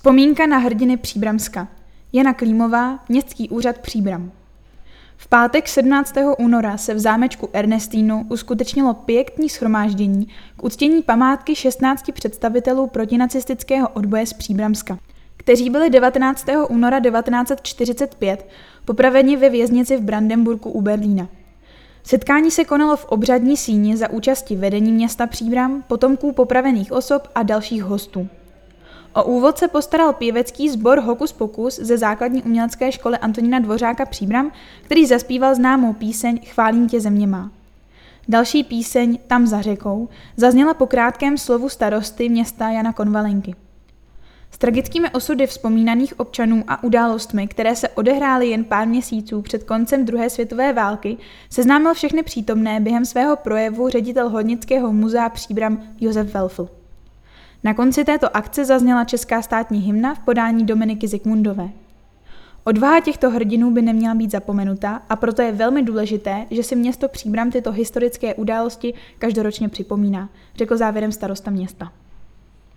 Vzpomínka na hrdiny Příbramska. Jana Klímová, Městský úřad Příbram. V pátek 17. února se v zámečku Ernestínu uskutečnilo pěkný schromáždění k uctění památky 16 představitelů protinacistického odboje z Příbramska, kteří byli 19. února 1945 popraveni ve věznici v Brandenburgu u Berlína. Setkání se konalo v obřadní síni za účasti vedení města Příbram, potomků popravených osob a dalších hostů. O úvod se postaral pěvecký sbor Hokus Pokus ze základní umělecké školy Antonína Dvořáka Příbram, který zaspíval známou píseň Chválím tě země má. Další píseň Tam za řekou zazněla po krátkém slovu starosty města Jana Konvalenky. S tragickými osudy vzpomínaných občanů a událostmi, které se odehrály jen pár měsíců před koncem druhé světové války, seznámil všechny přítomné během svého projevu ředitel Hodnického muzea Příbram Josef Welfl. Na konci této akce zazněla česká státní hymna v podání Dominiky Zikmundové. Odvaha těchto hrdinů by neměla být zapomenuta a proto je velmi důležité, že si město Příbram tyto historické události každoročně připomíná, řekl závěrem starosta města.